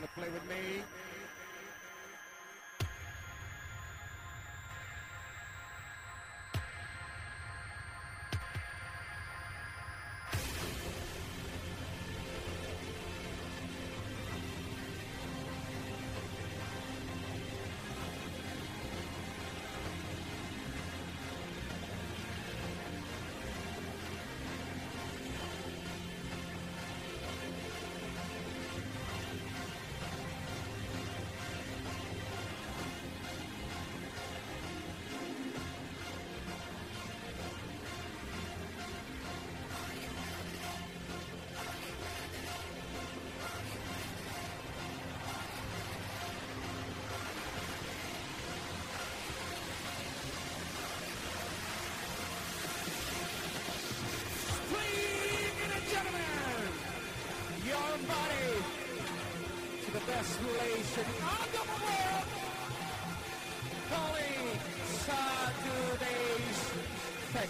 Wanna play with me?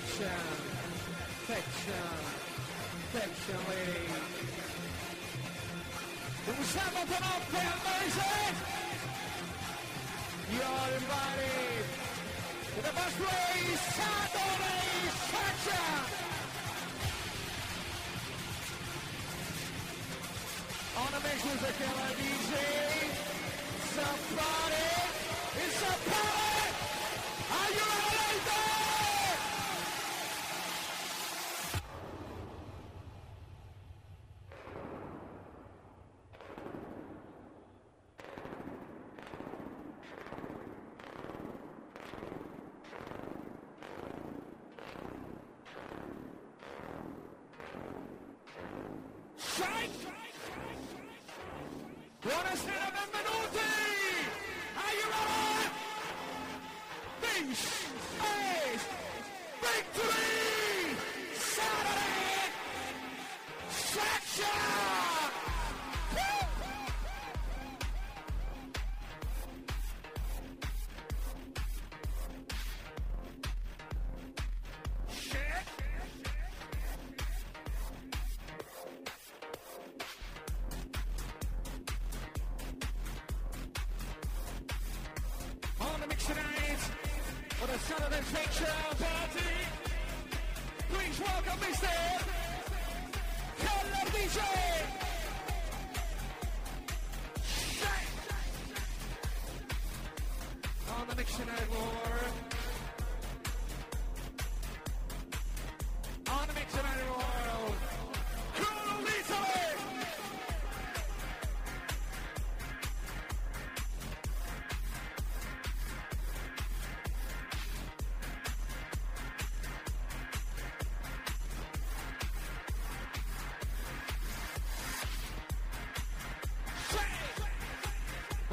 Infection, infection, infection, lady. Usamos por up there, amazing! You're invited to the best way, Saturday, Saturday! On the mix with the killer DJ, somebody, is a party!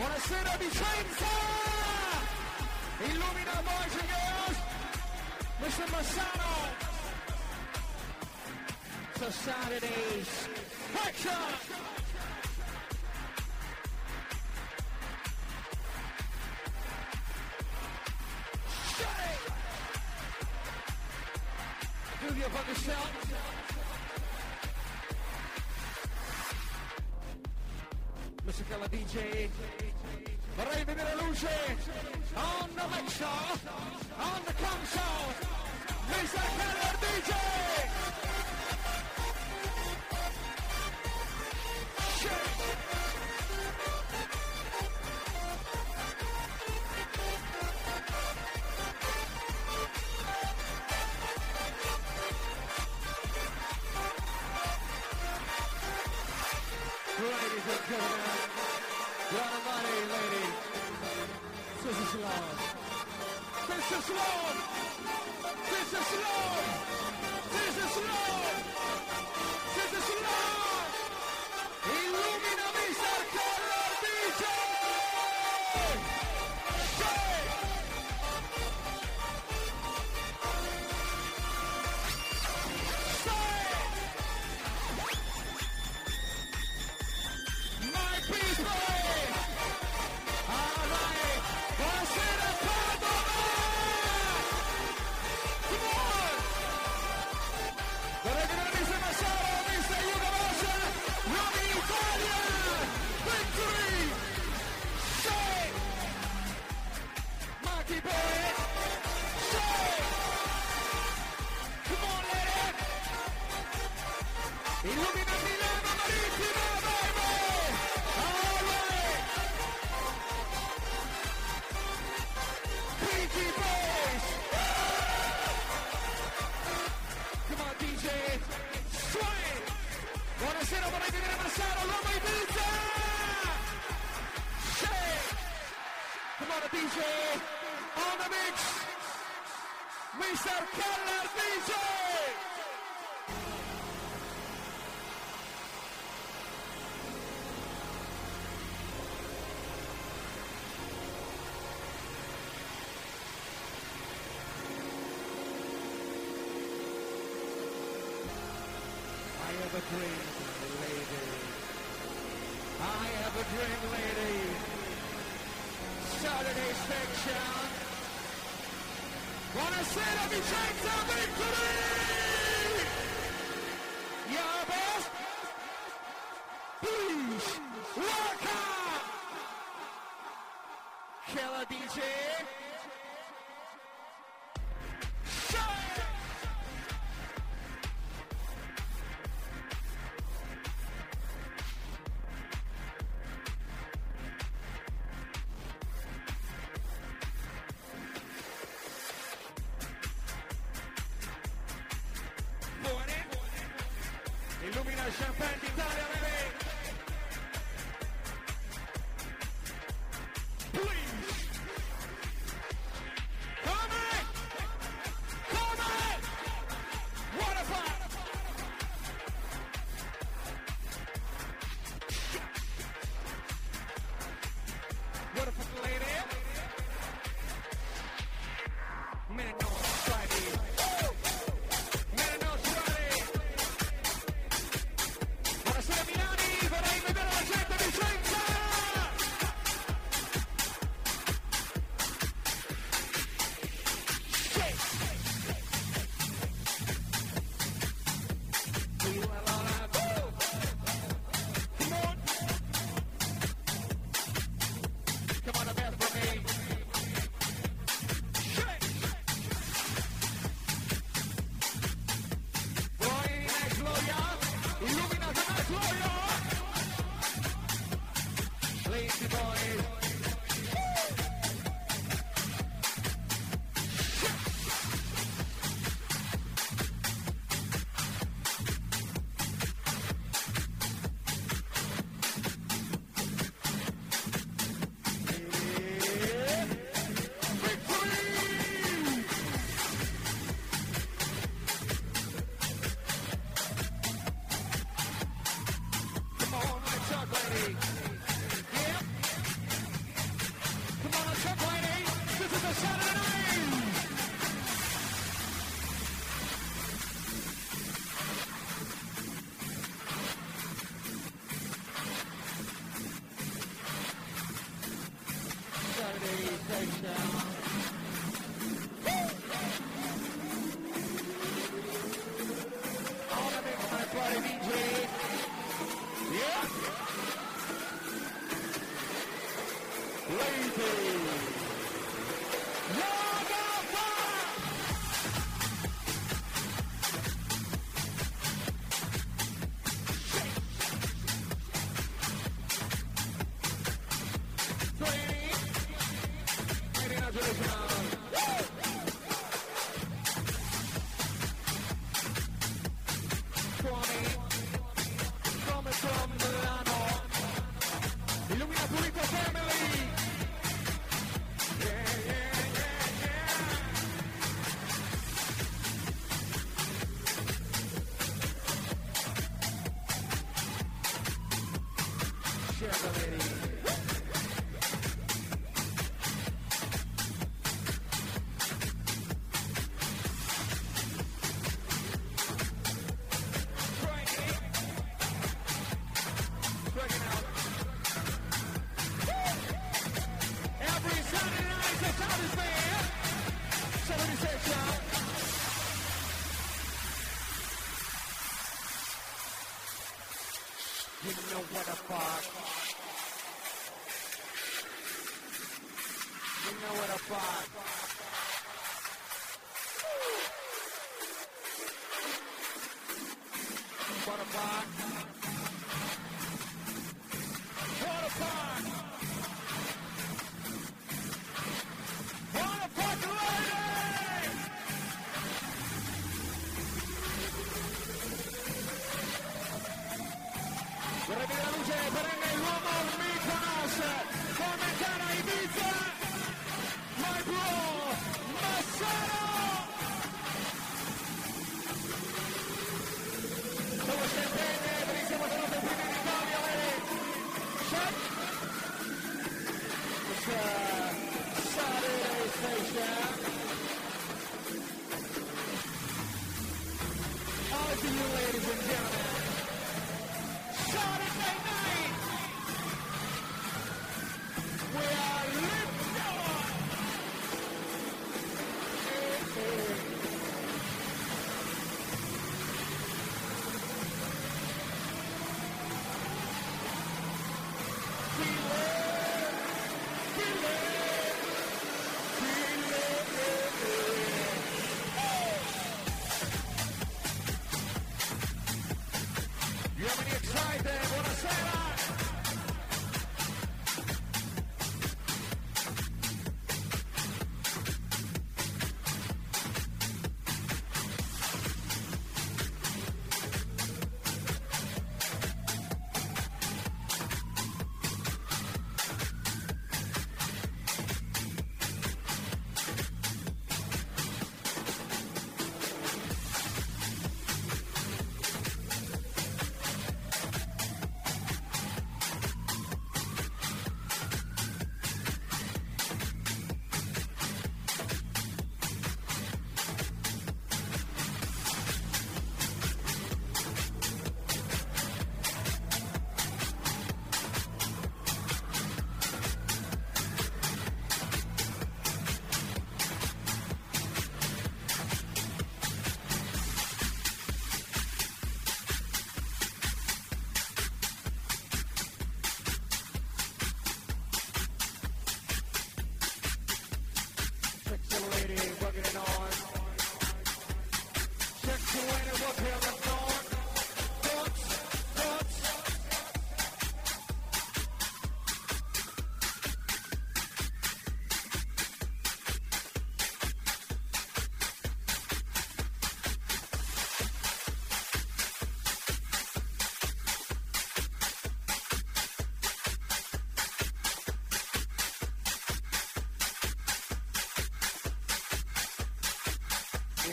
Buonasera Vicenza! Illumina voi, signors! Mr. Massano! So Saturdays, action!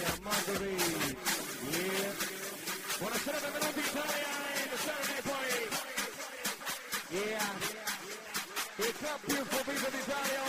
Italia, Marguerite. Yeah. Buonasera, benvenuti in Italia e the Saturday party. Yeah. It's up beautiful people of Italia.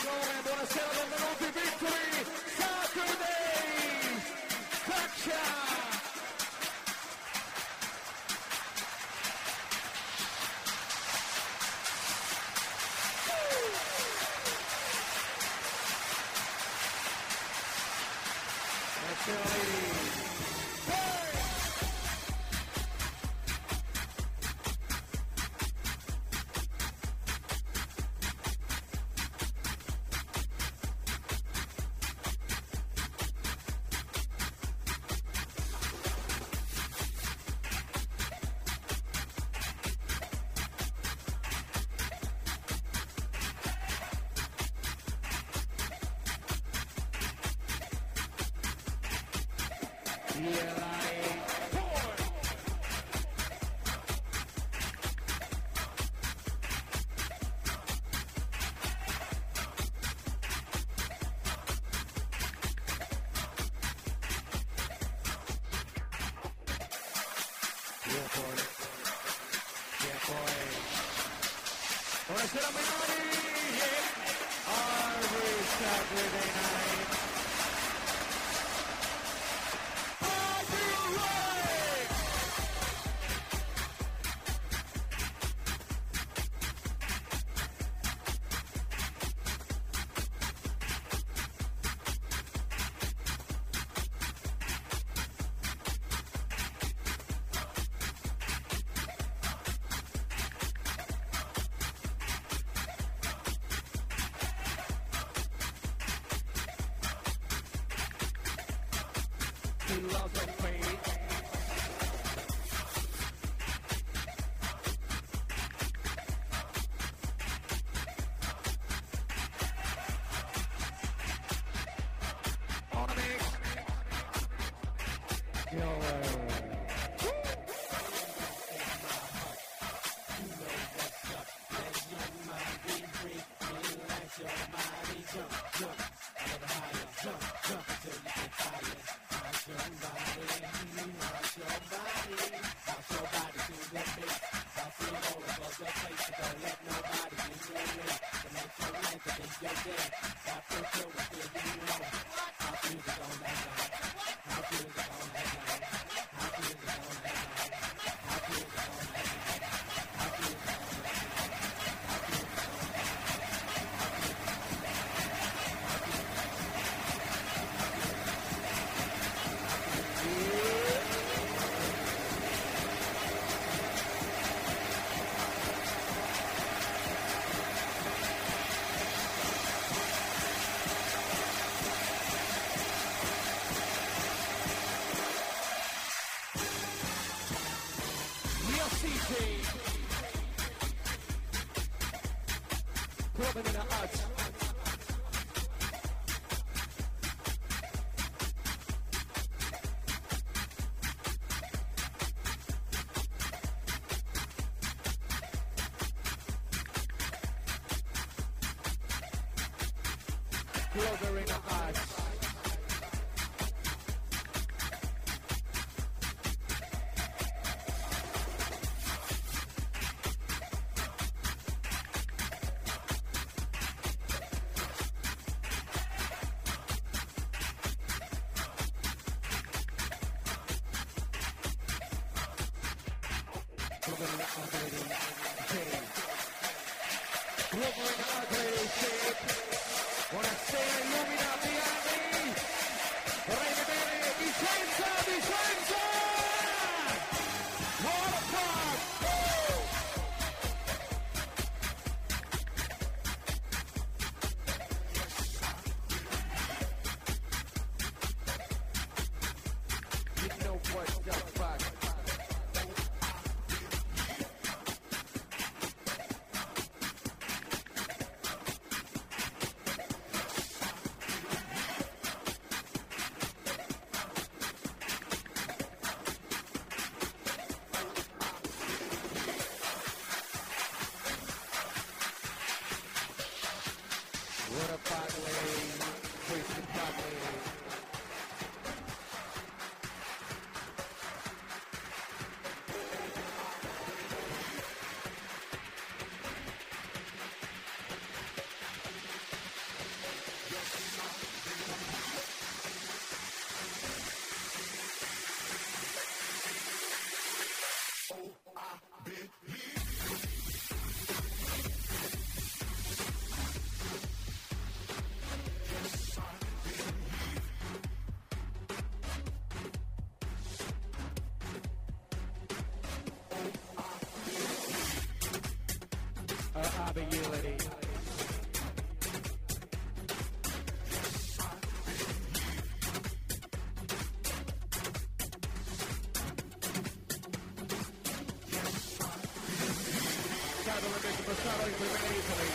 Saturday night. Brooklyn operating day. Brooklyn operating shit. Buonasera, illuminati. probability. Cavalry Mission Bastardo is ready for the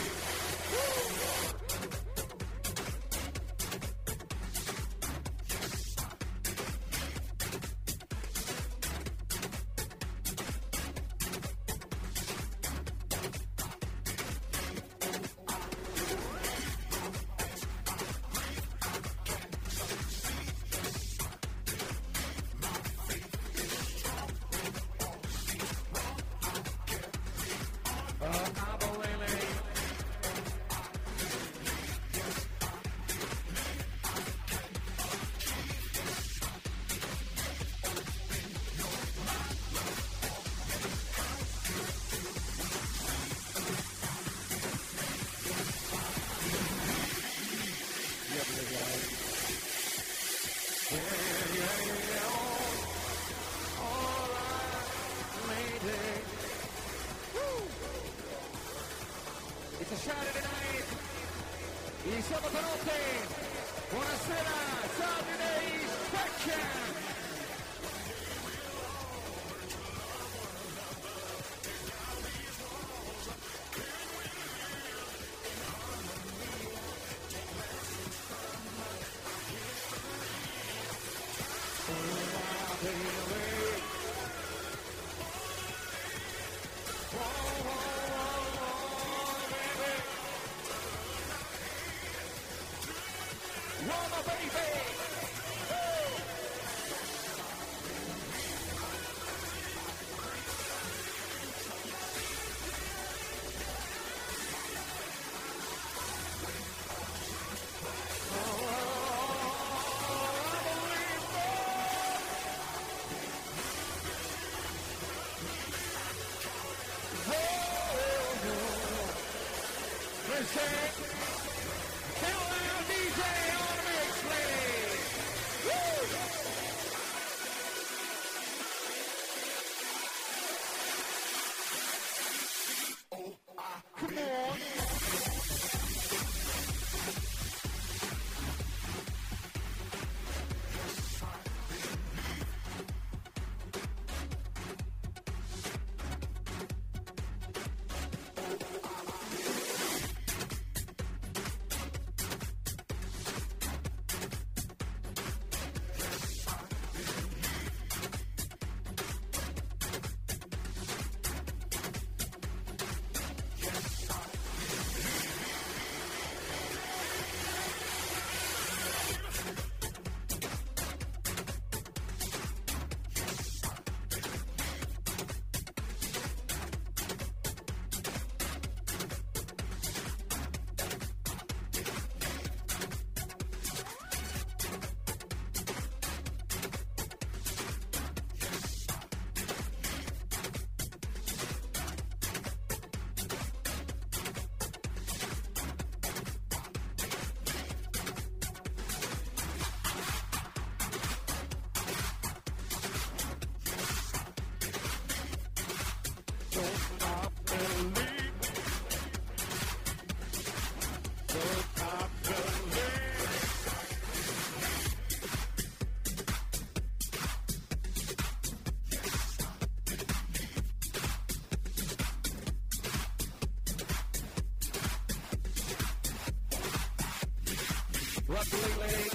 Luckily, ladies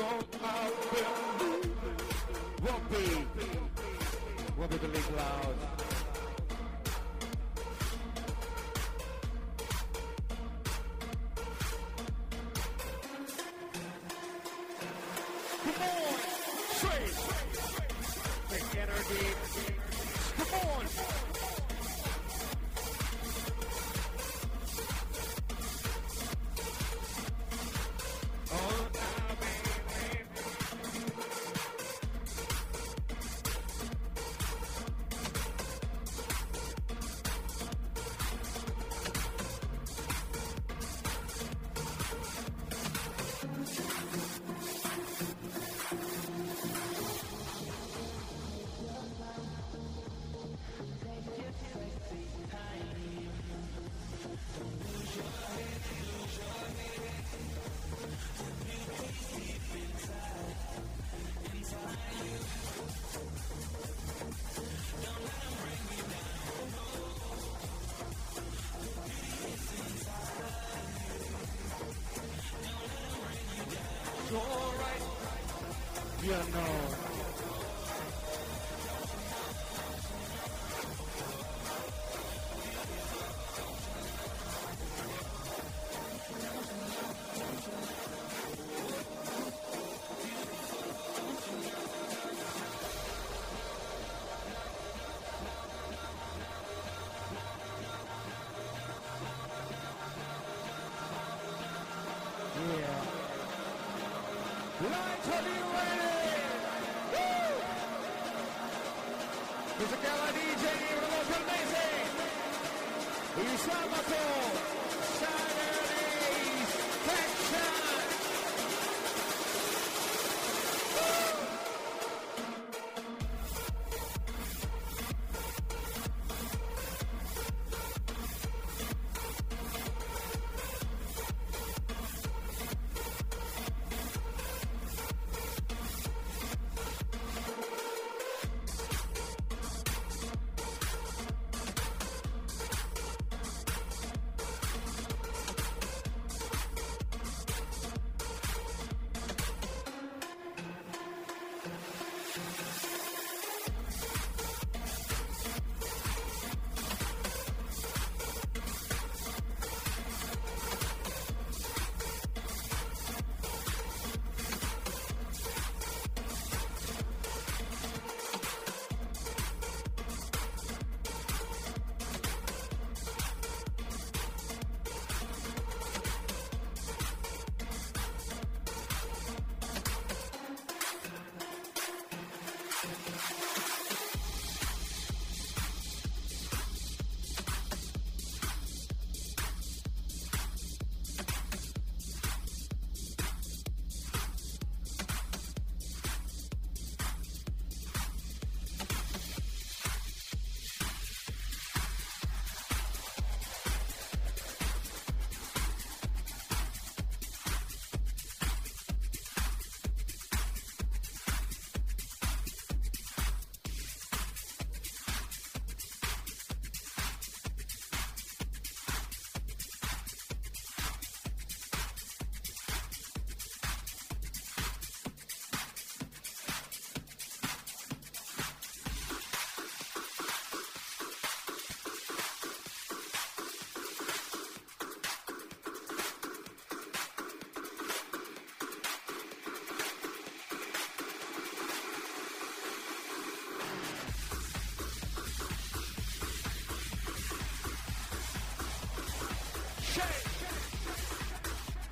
we will. be, the League loud.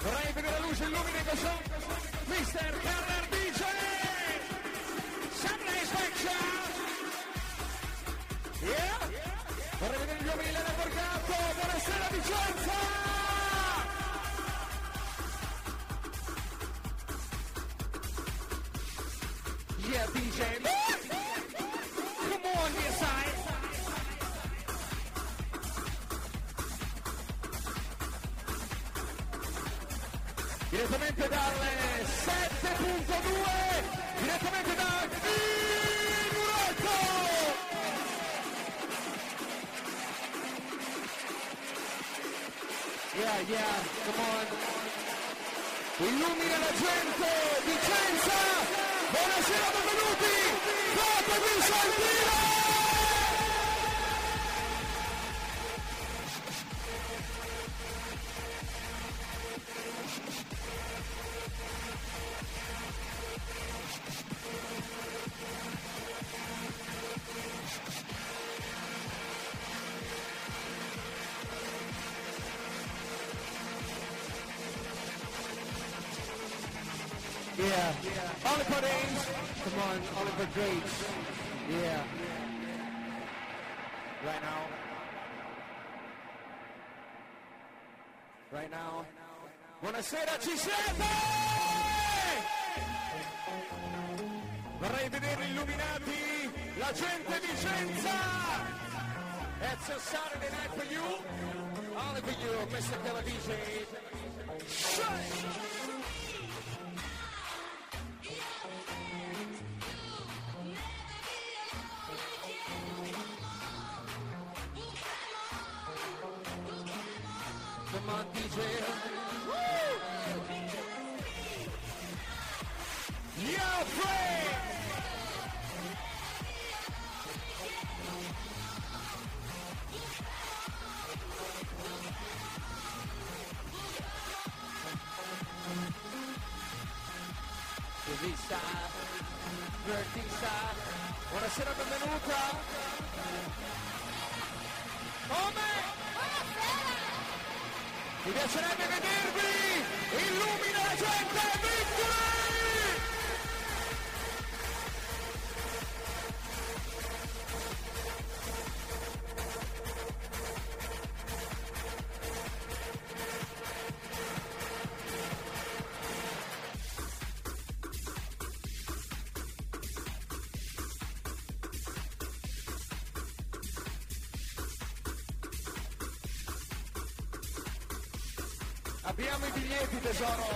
Vorrei vedere la luce, illumina cos'è? Mister Carrer DJ! Sunday Special! Yeah! Vorrei vedere gli uomini della Borgato! Buonasera Vicenza! direttamente dal 7.2, direttamente da Muretto! Yeah, yeah, come on. Illumina la gente, Vicenza! Buonasera, benvenuti! Fatevi sentire! Buonasera, ci siete? Vorrei vedere illuminati, la gente di Vicenza! It's a Saturday night for you, all of you, Mr. Television. Shut Abbiamo i biglietti tesoro!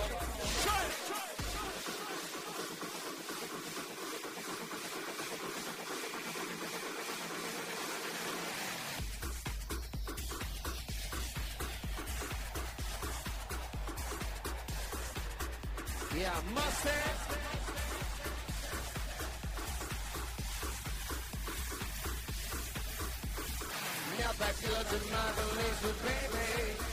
Yeah, Mustang! Now back to the mother laser, baby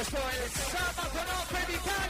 Questo è il sabato no predicare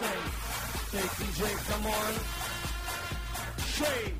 Take DJ, come on. Shade.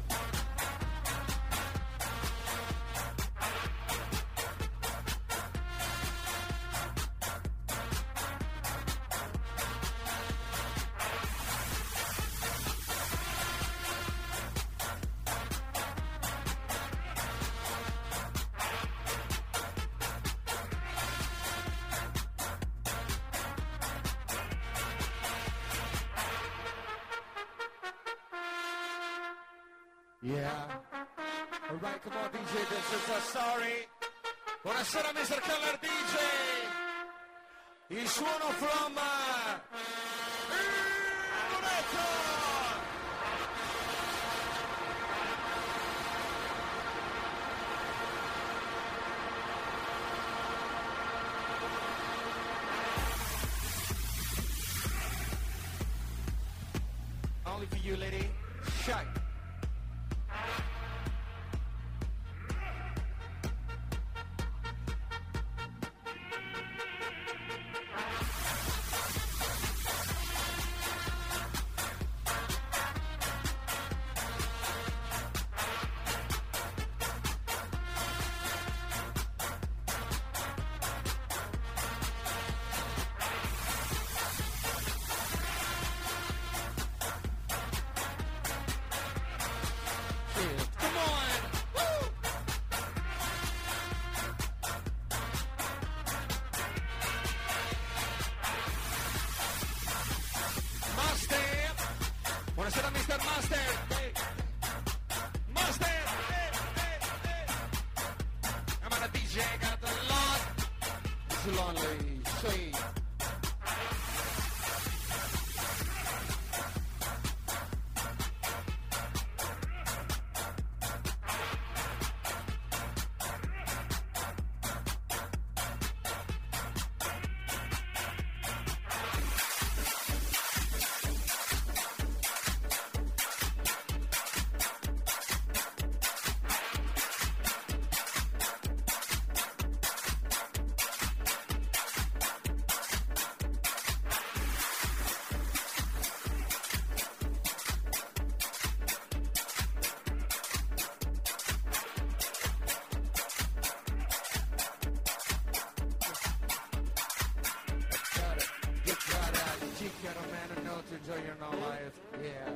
gentlemen and notes enjoy your now life Yeah.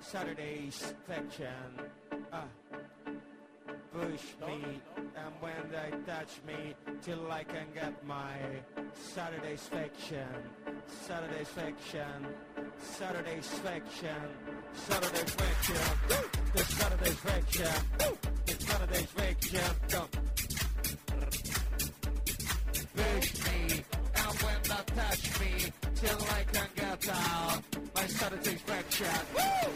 Saturday's section. Uh, push me, and when they touch me, till I can get my Saturday's fiction. Saturday's fiction. Saturday's fiction. Saturday's fiction. The Saturday's fiction. The Saturday's fiction. Push me, and when they touch me, acting like a out, My Saturday's takes back chat. Woo!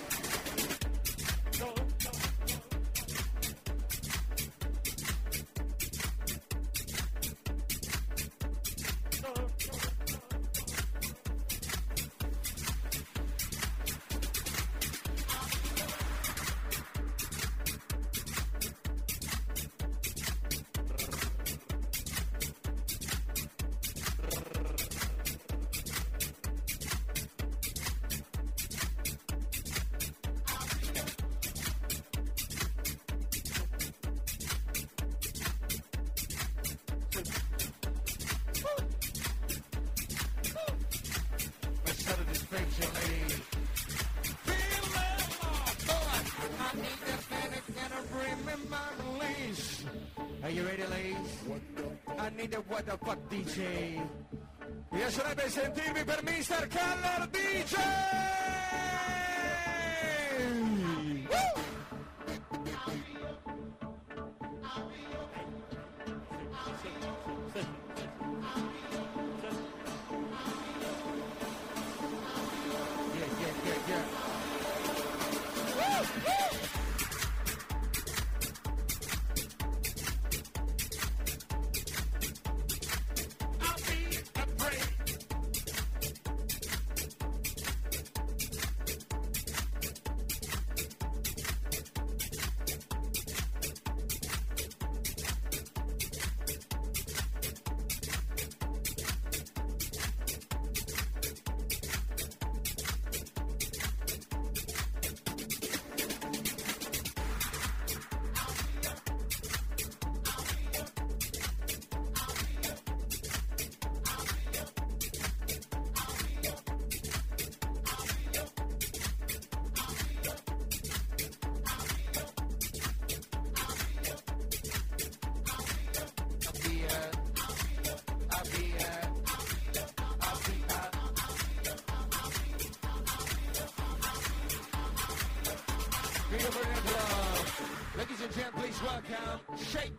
Beautiful and Ladies and gentlemen, please welcome Shake.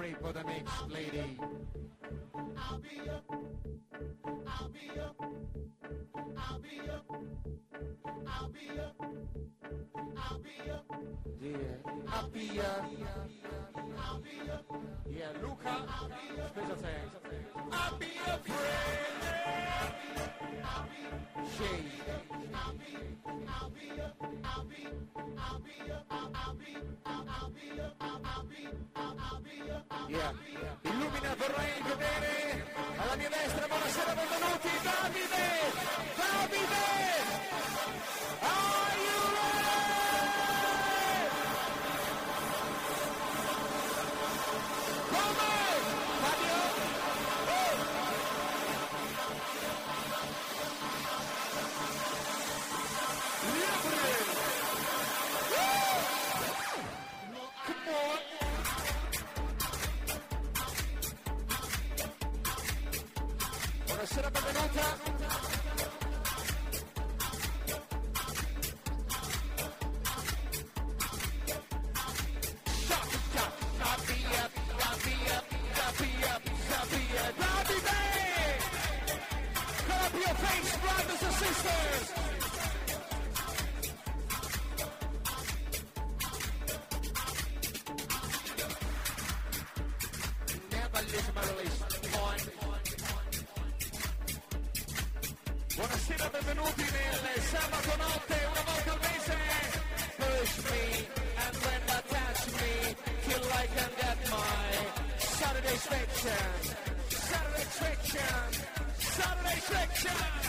i for the mix, lady. I'll be a, I'll be a, yeah. I'll be a, I'll be a, yeah. Luca, I'll be a, special thanks. I'll be a friend. I'll be, I'll be, I'll be, I'll be, I'll be, I'll be, I'll be, I'll be, I'll be, yeah. Illumina, vorrei vedere alla mia destra, buonasera, benvenuti, Davide, Davide. Oh, condition my release. Fine. Buonasera, benvenuti nel sabato notte, una volta al mese. Push me, and then attach me, feel like I'm at my Saturday friction. Saturday friction. Saturday friction.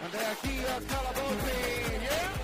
And they are here, Calabozi, yeah?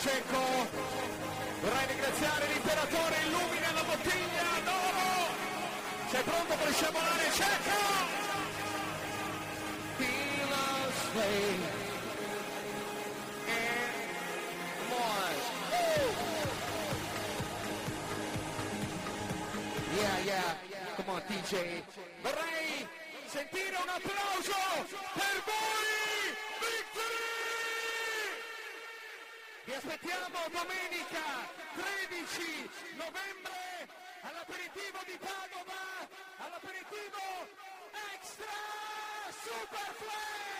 Shevchenko vorrei ringraziare l'imperatore illumina la bottiglia Novo sei pronto per sciabolare Shevchenko Yeah, yeah, come on DJ. Vorrei sentire un applauso Siamo domenica 13 novembre all'aperitivo di Padova, all'aperitivo extra Superflex!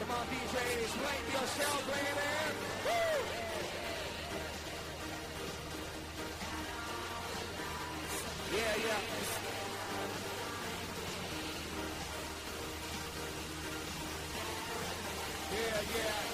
Come on, DJs, light yourself, baby. Woo! Yeah, yeah. Yeah, yeah.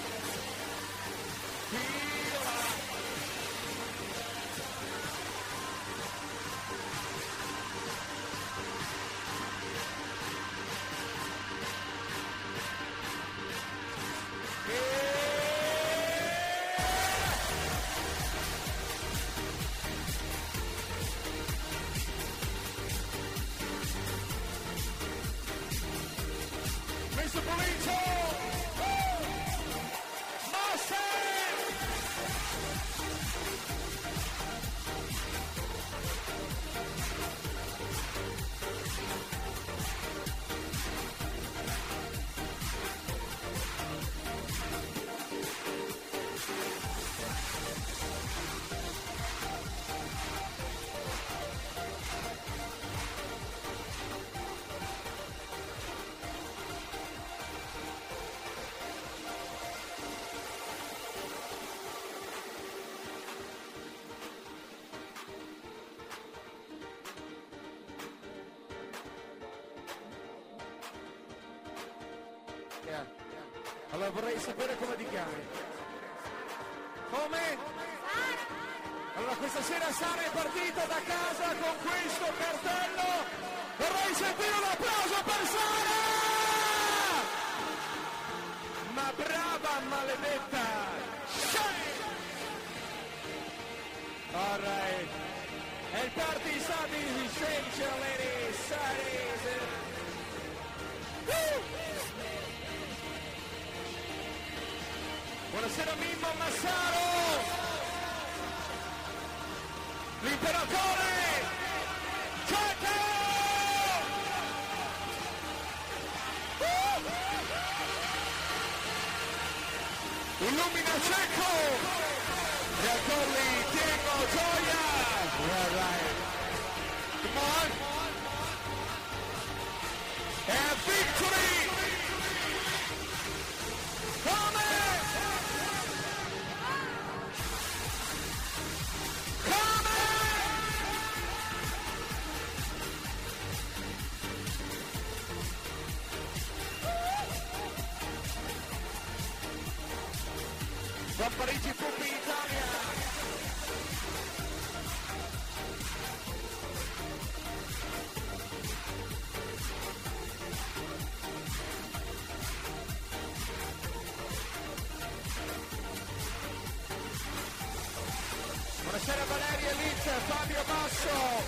Allora vorrei sapere come ti chiami. Come? Allora questa sera Sara è partita da casa con questo cartello. Vorrei sentire un applauso per Sara! Ma brava maledetta! All right. And party Sunday, Shane Chalene, Sundays. Woo! Buonasera Mimmo Massaro! ¡Libertadores! Buonasera Valeria Elite, Fabio Basso.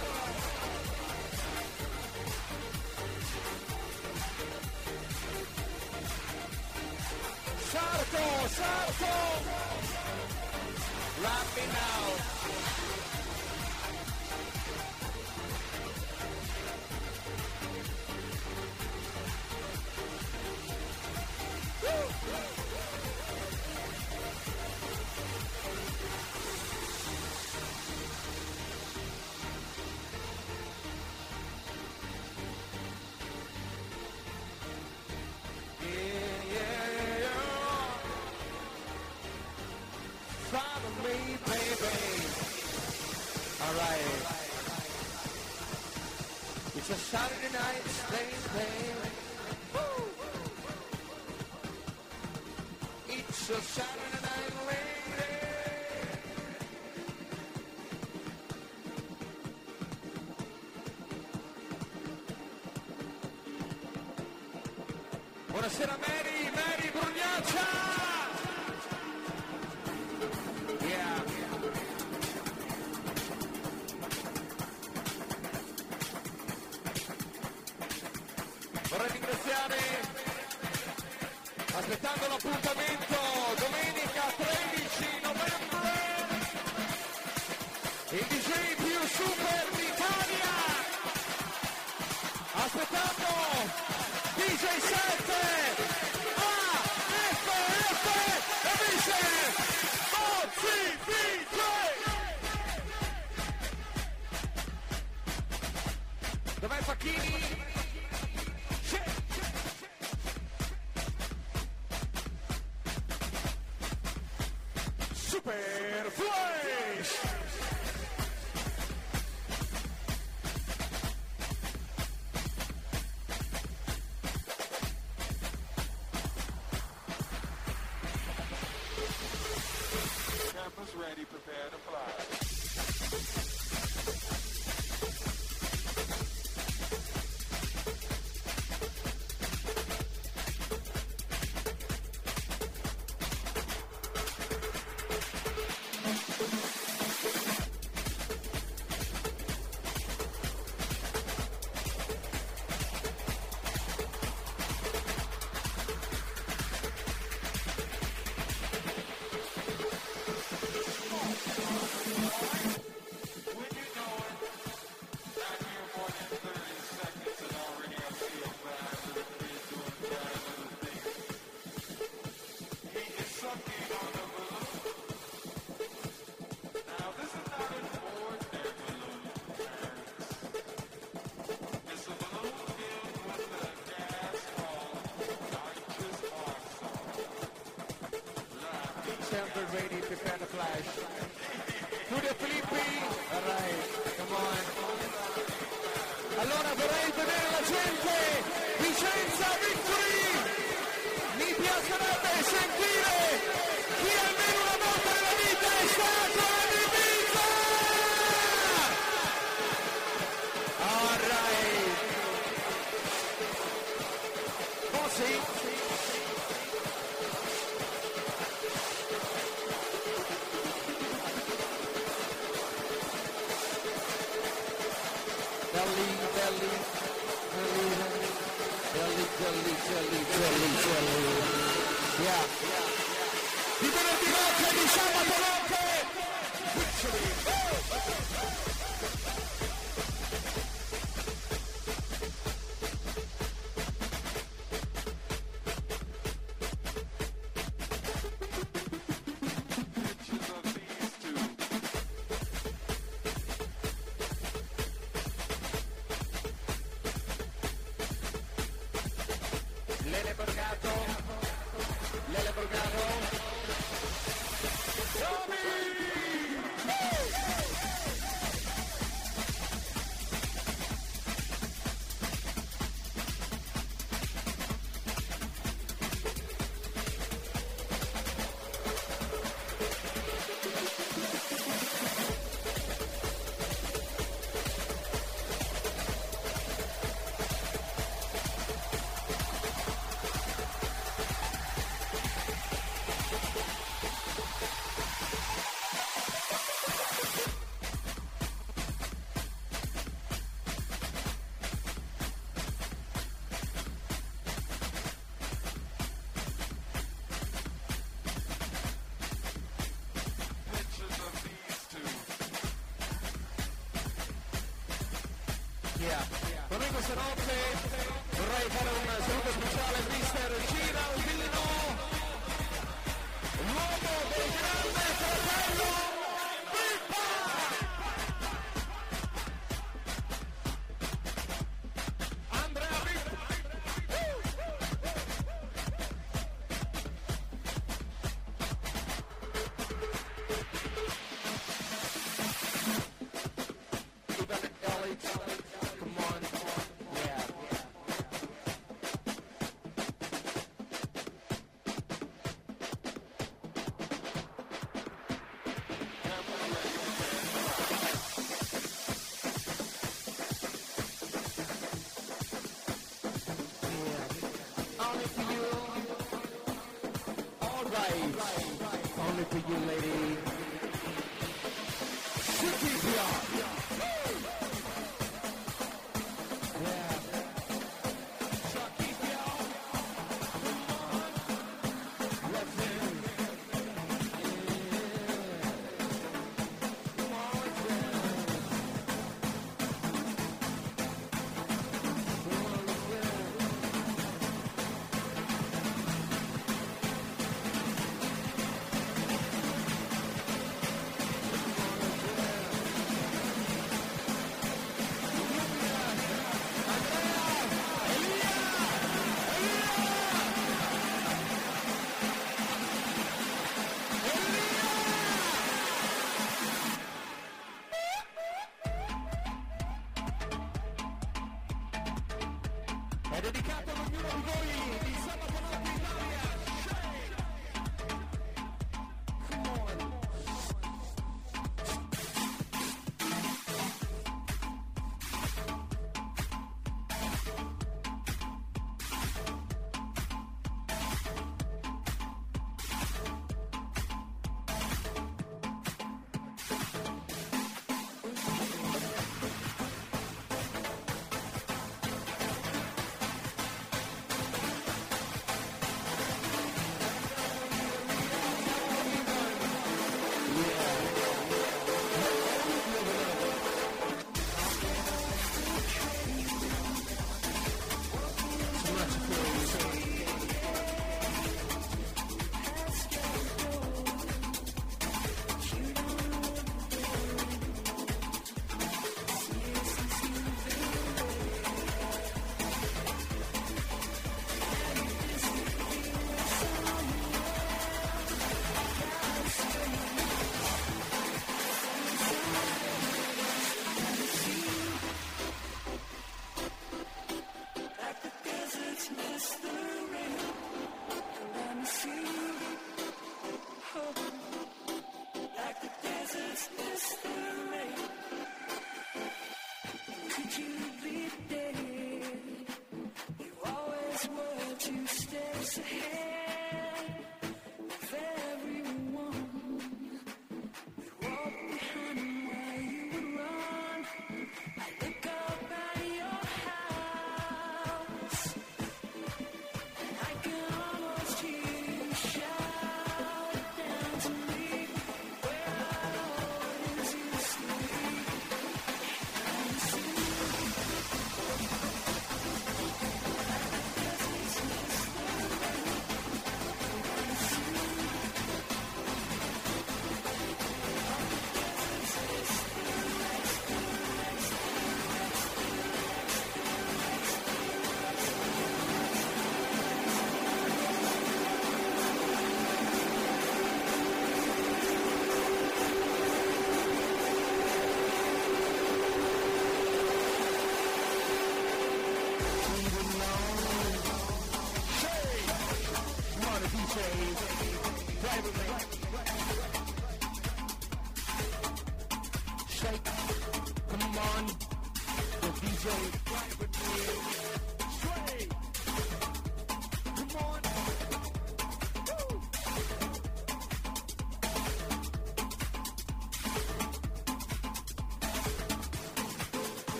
Sarto, Sarto! Laughing out. Buonasera Mary, Mary Brugnaccia! Vorrei ringraziare, aspettando l'appuntamento, domenica 13 novembre, il DJ più super d'Italia! Aspettando DJ 7! it all coming you, lady. Shoot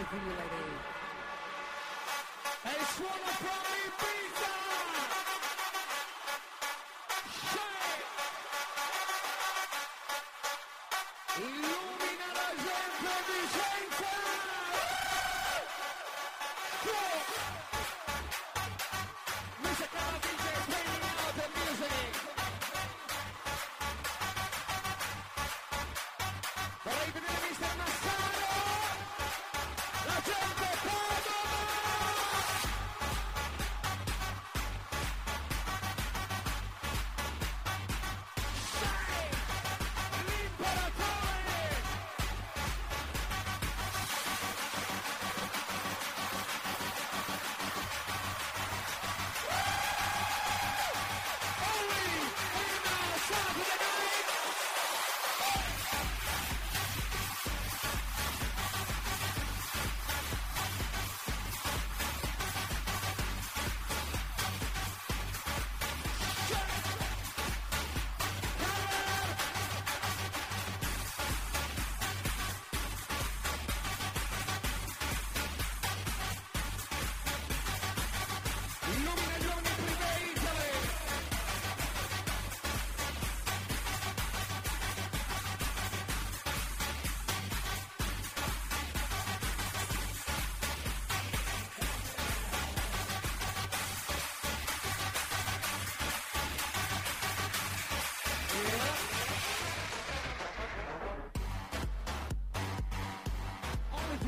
accumulating. Hey, Swarm of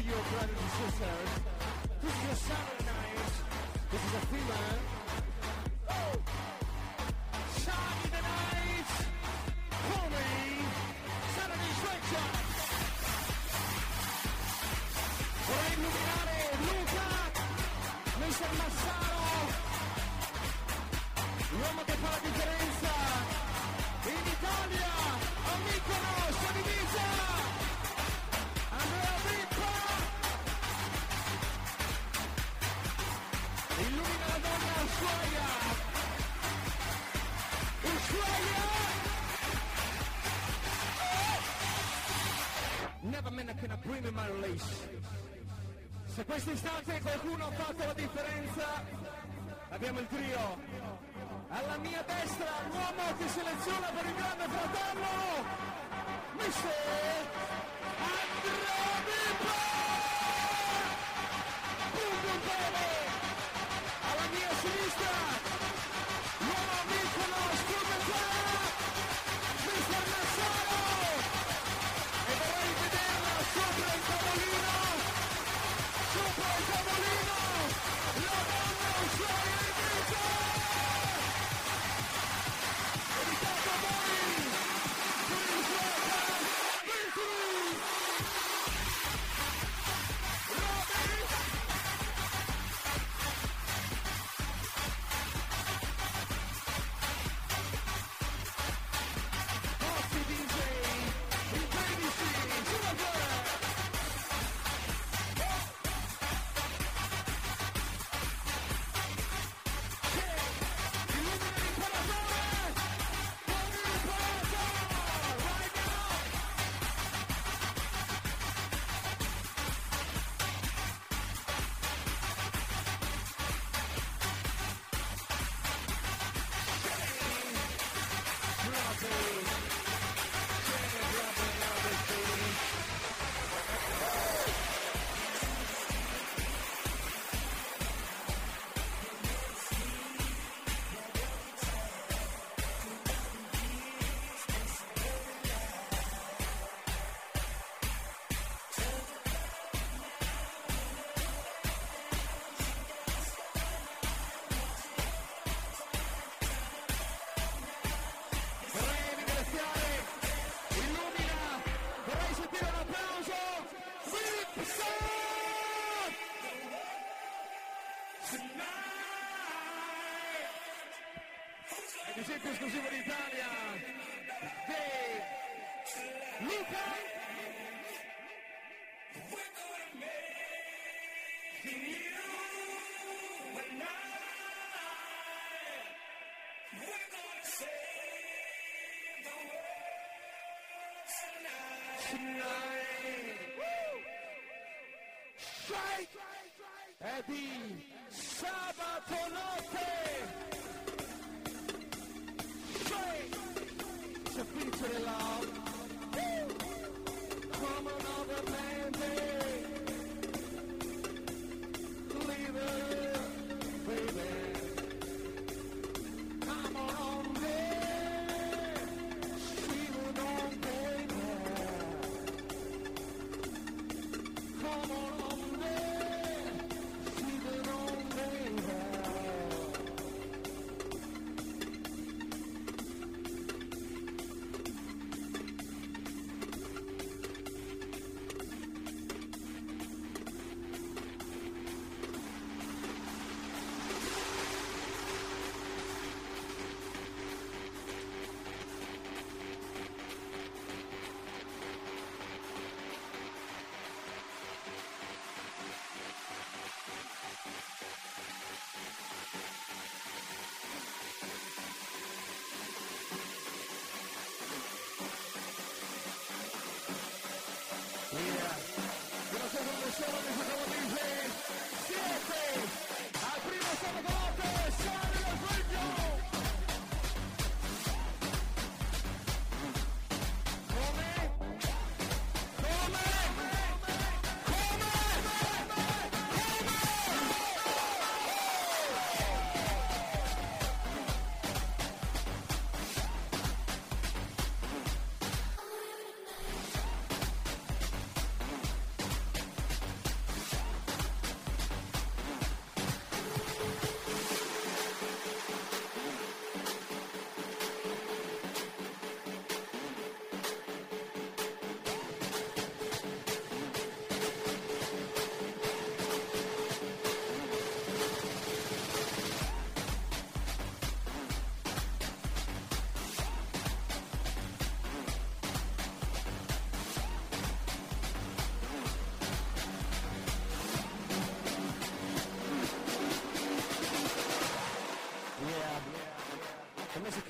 your brothers and sisters. This is your Saturday a feline. Marlies. Se questo istante qualcuno ha fatto la differenza, abbiamo il trio. Alla mia destra l'uomo che seleziona per il grande fratello, Mister Andrea Pippa! Punto bene! Alla mia sinistra esempio esclusivo d'Italia di Luca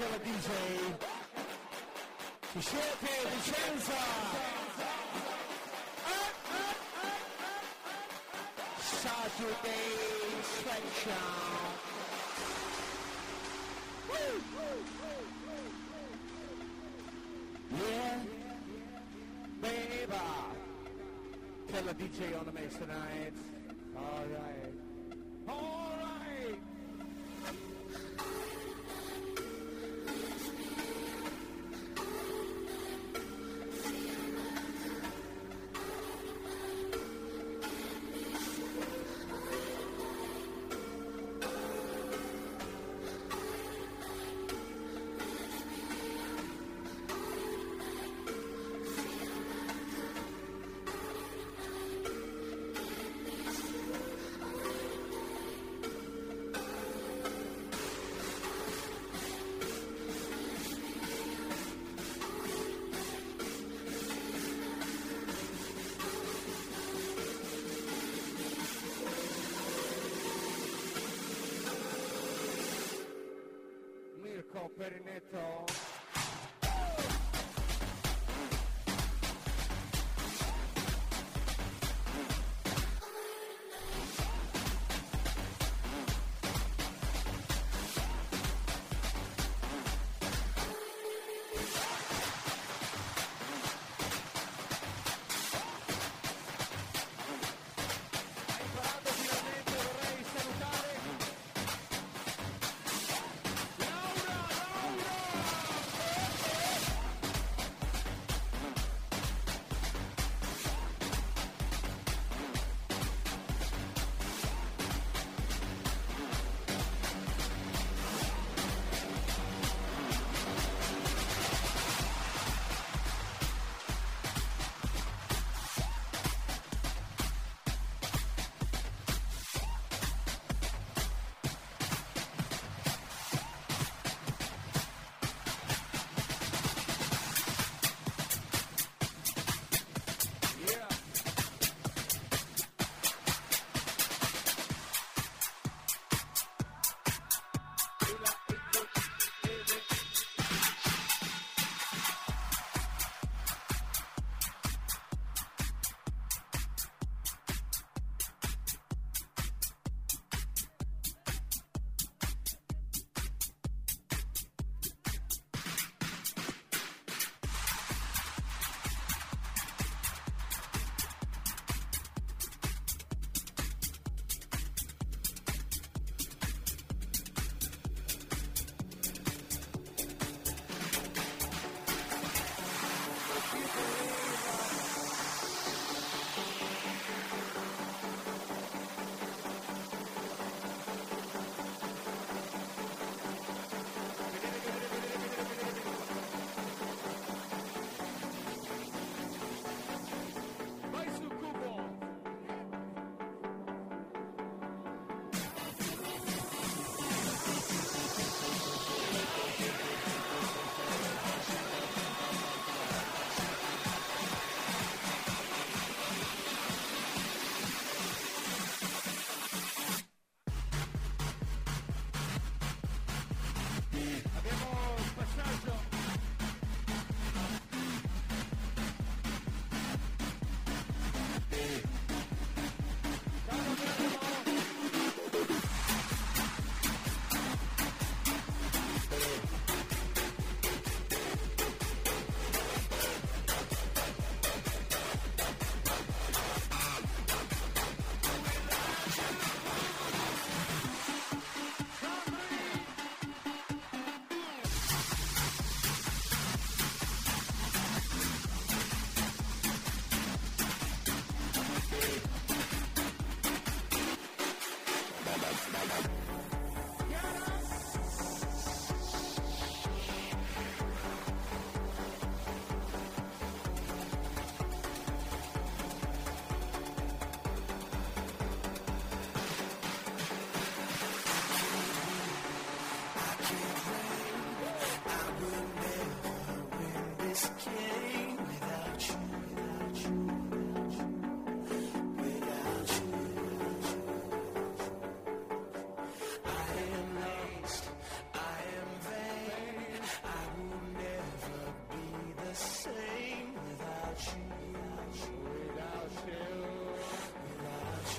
killer DJ to Shelby Vicenza. Saturday Yeah, baby. Killer DJ on the mix tonight. perneto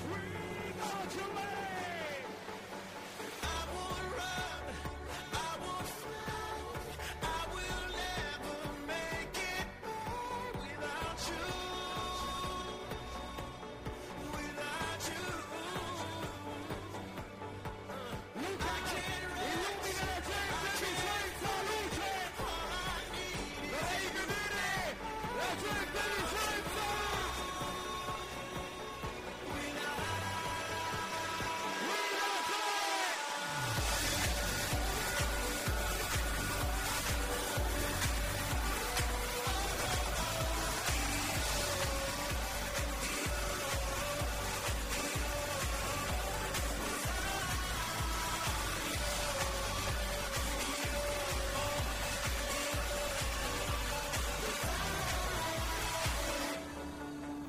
We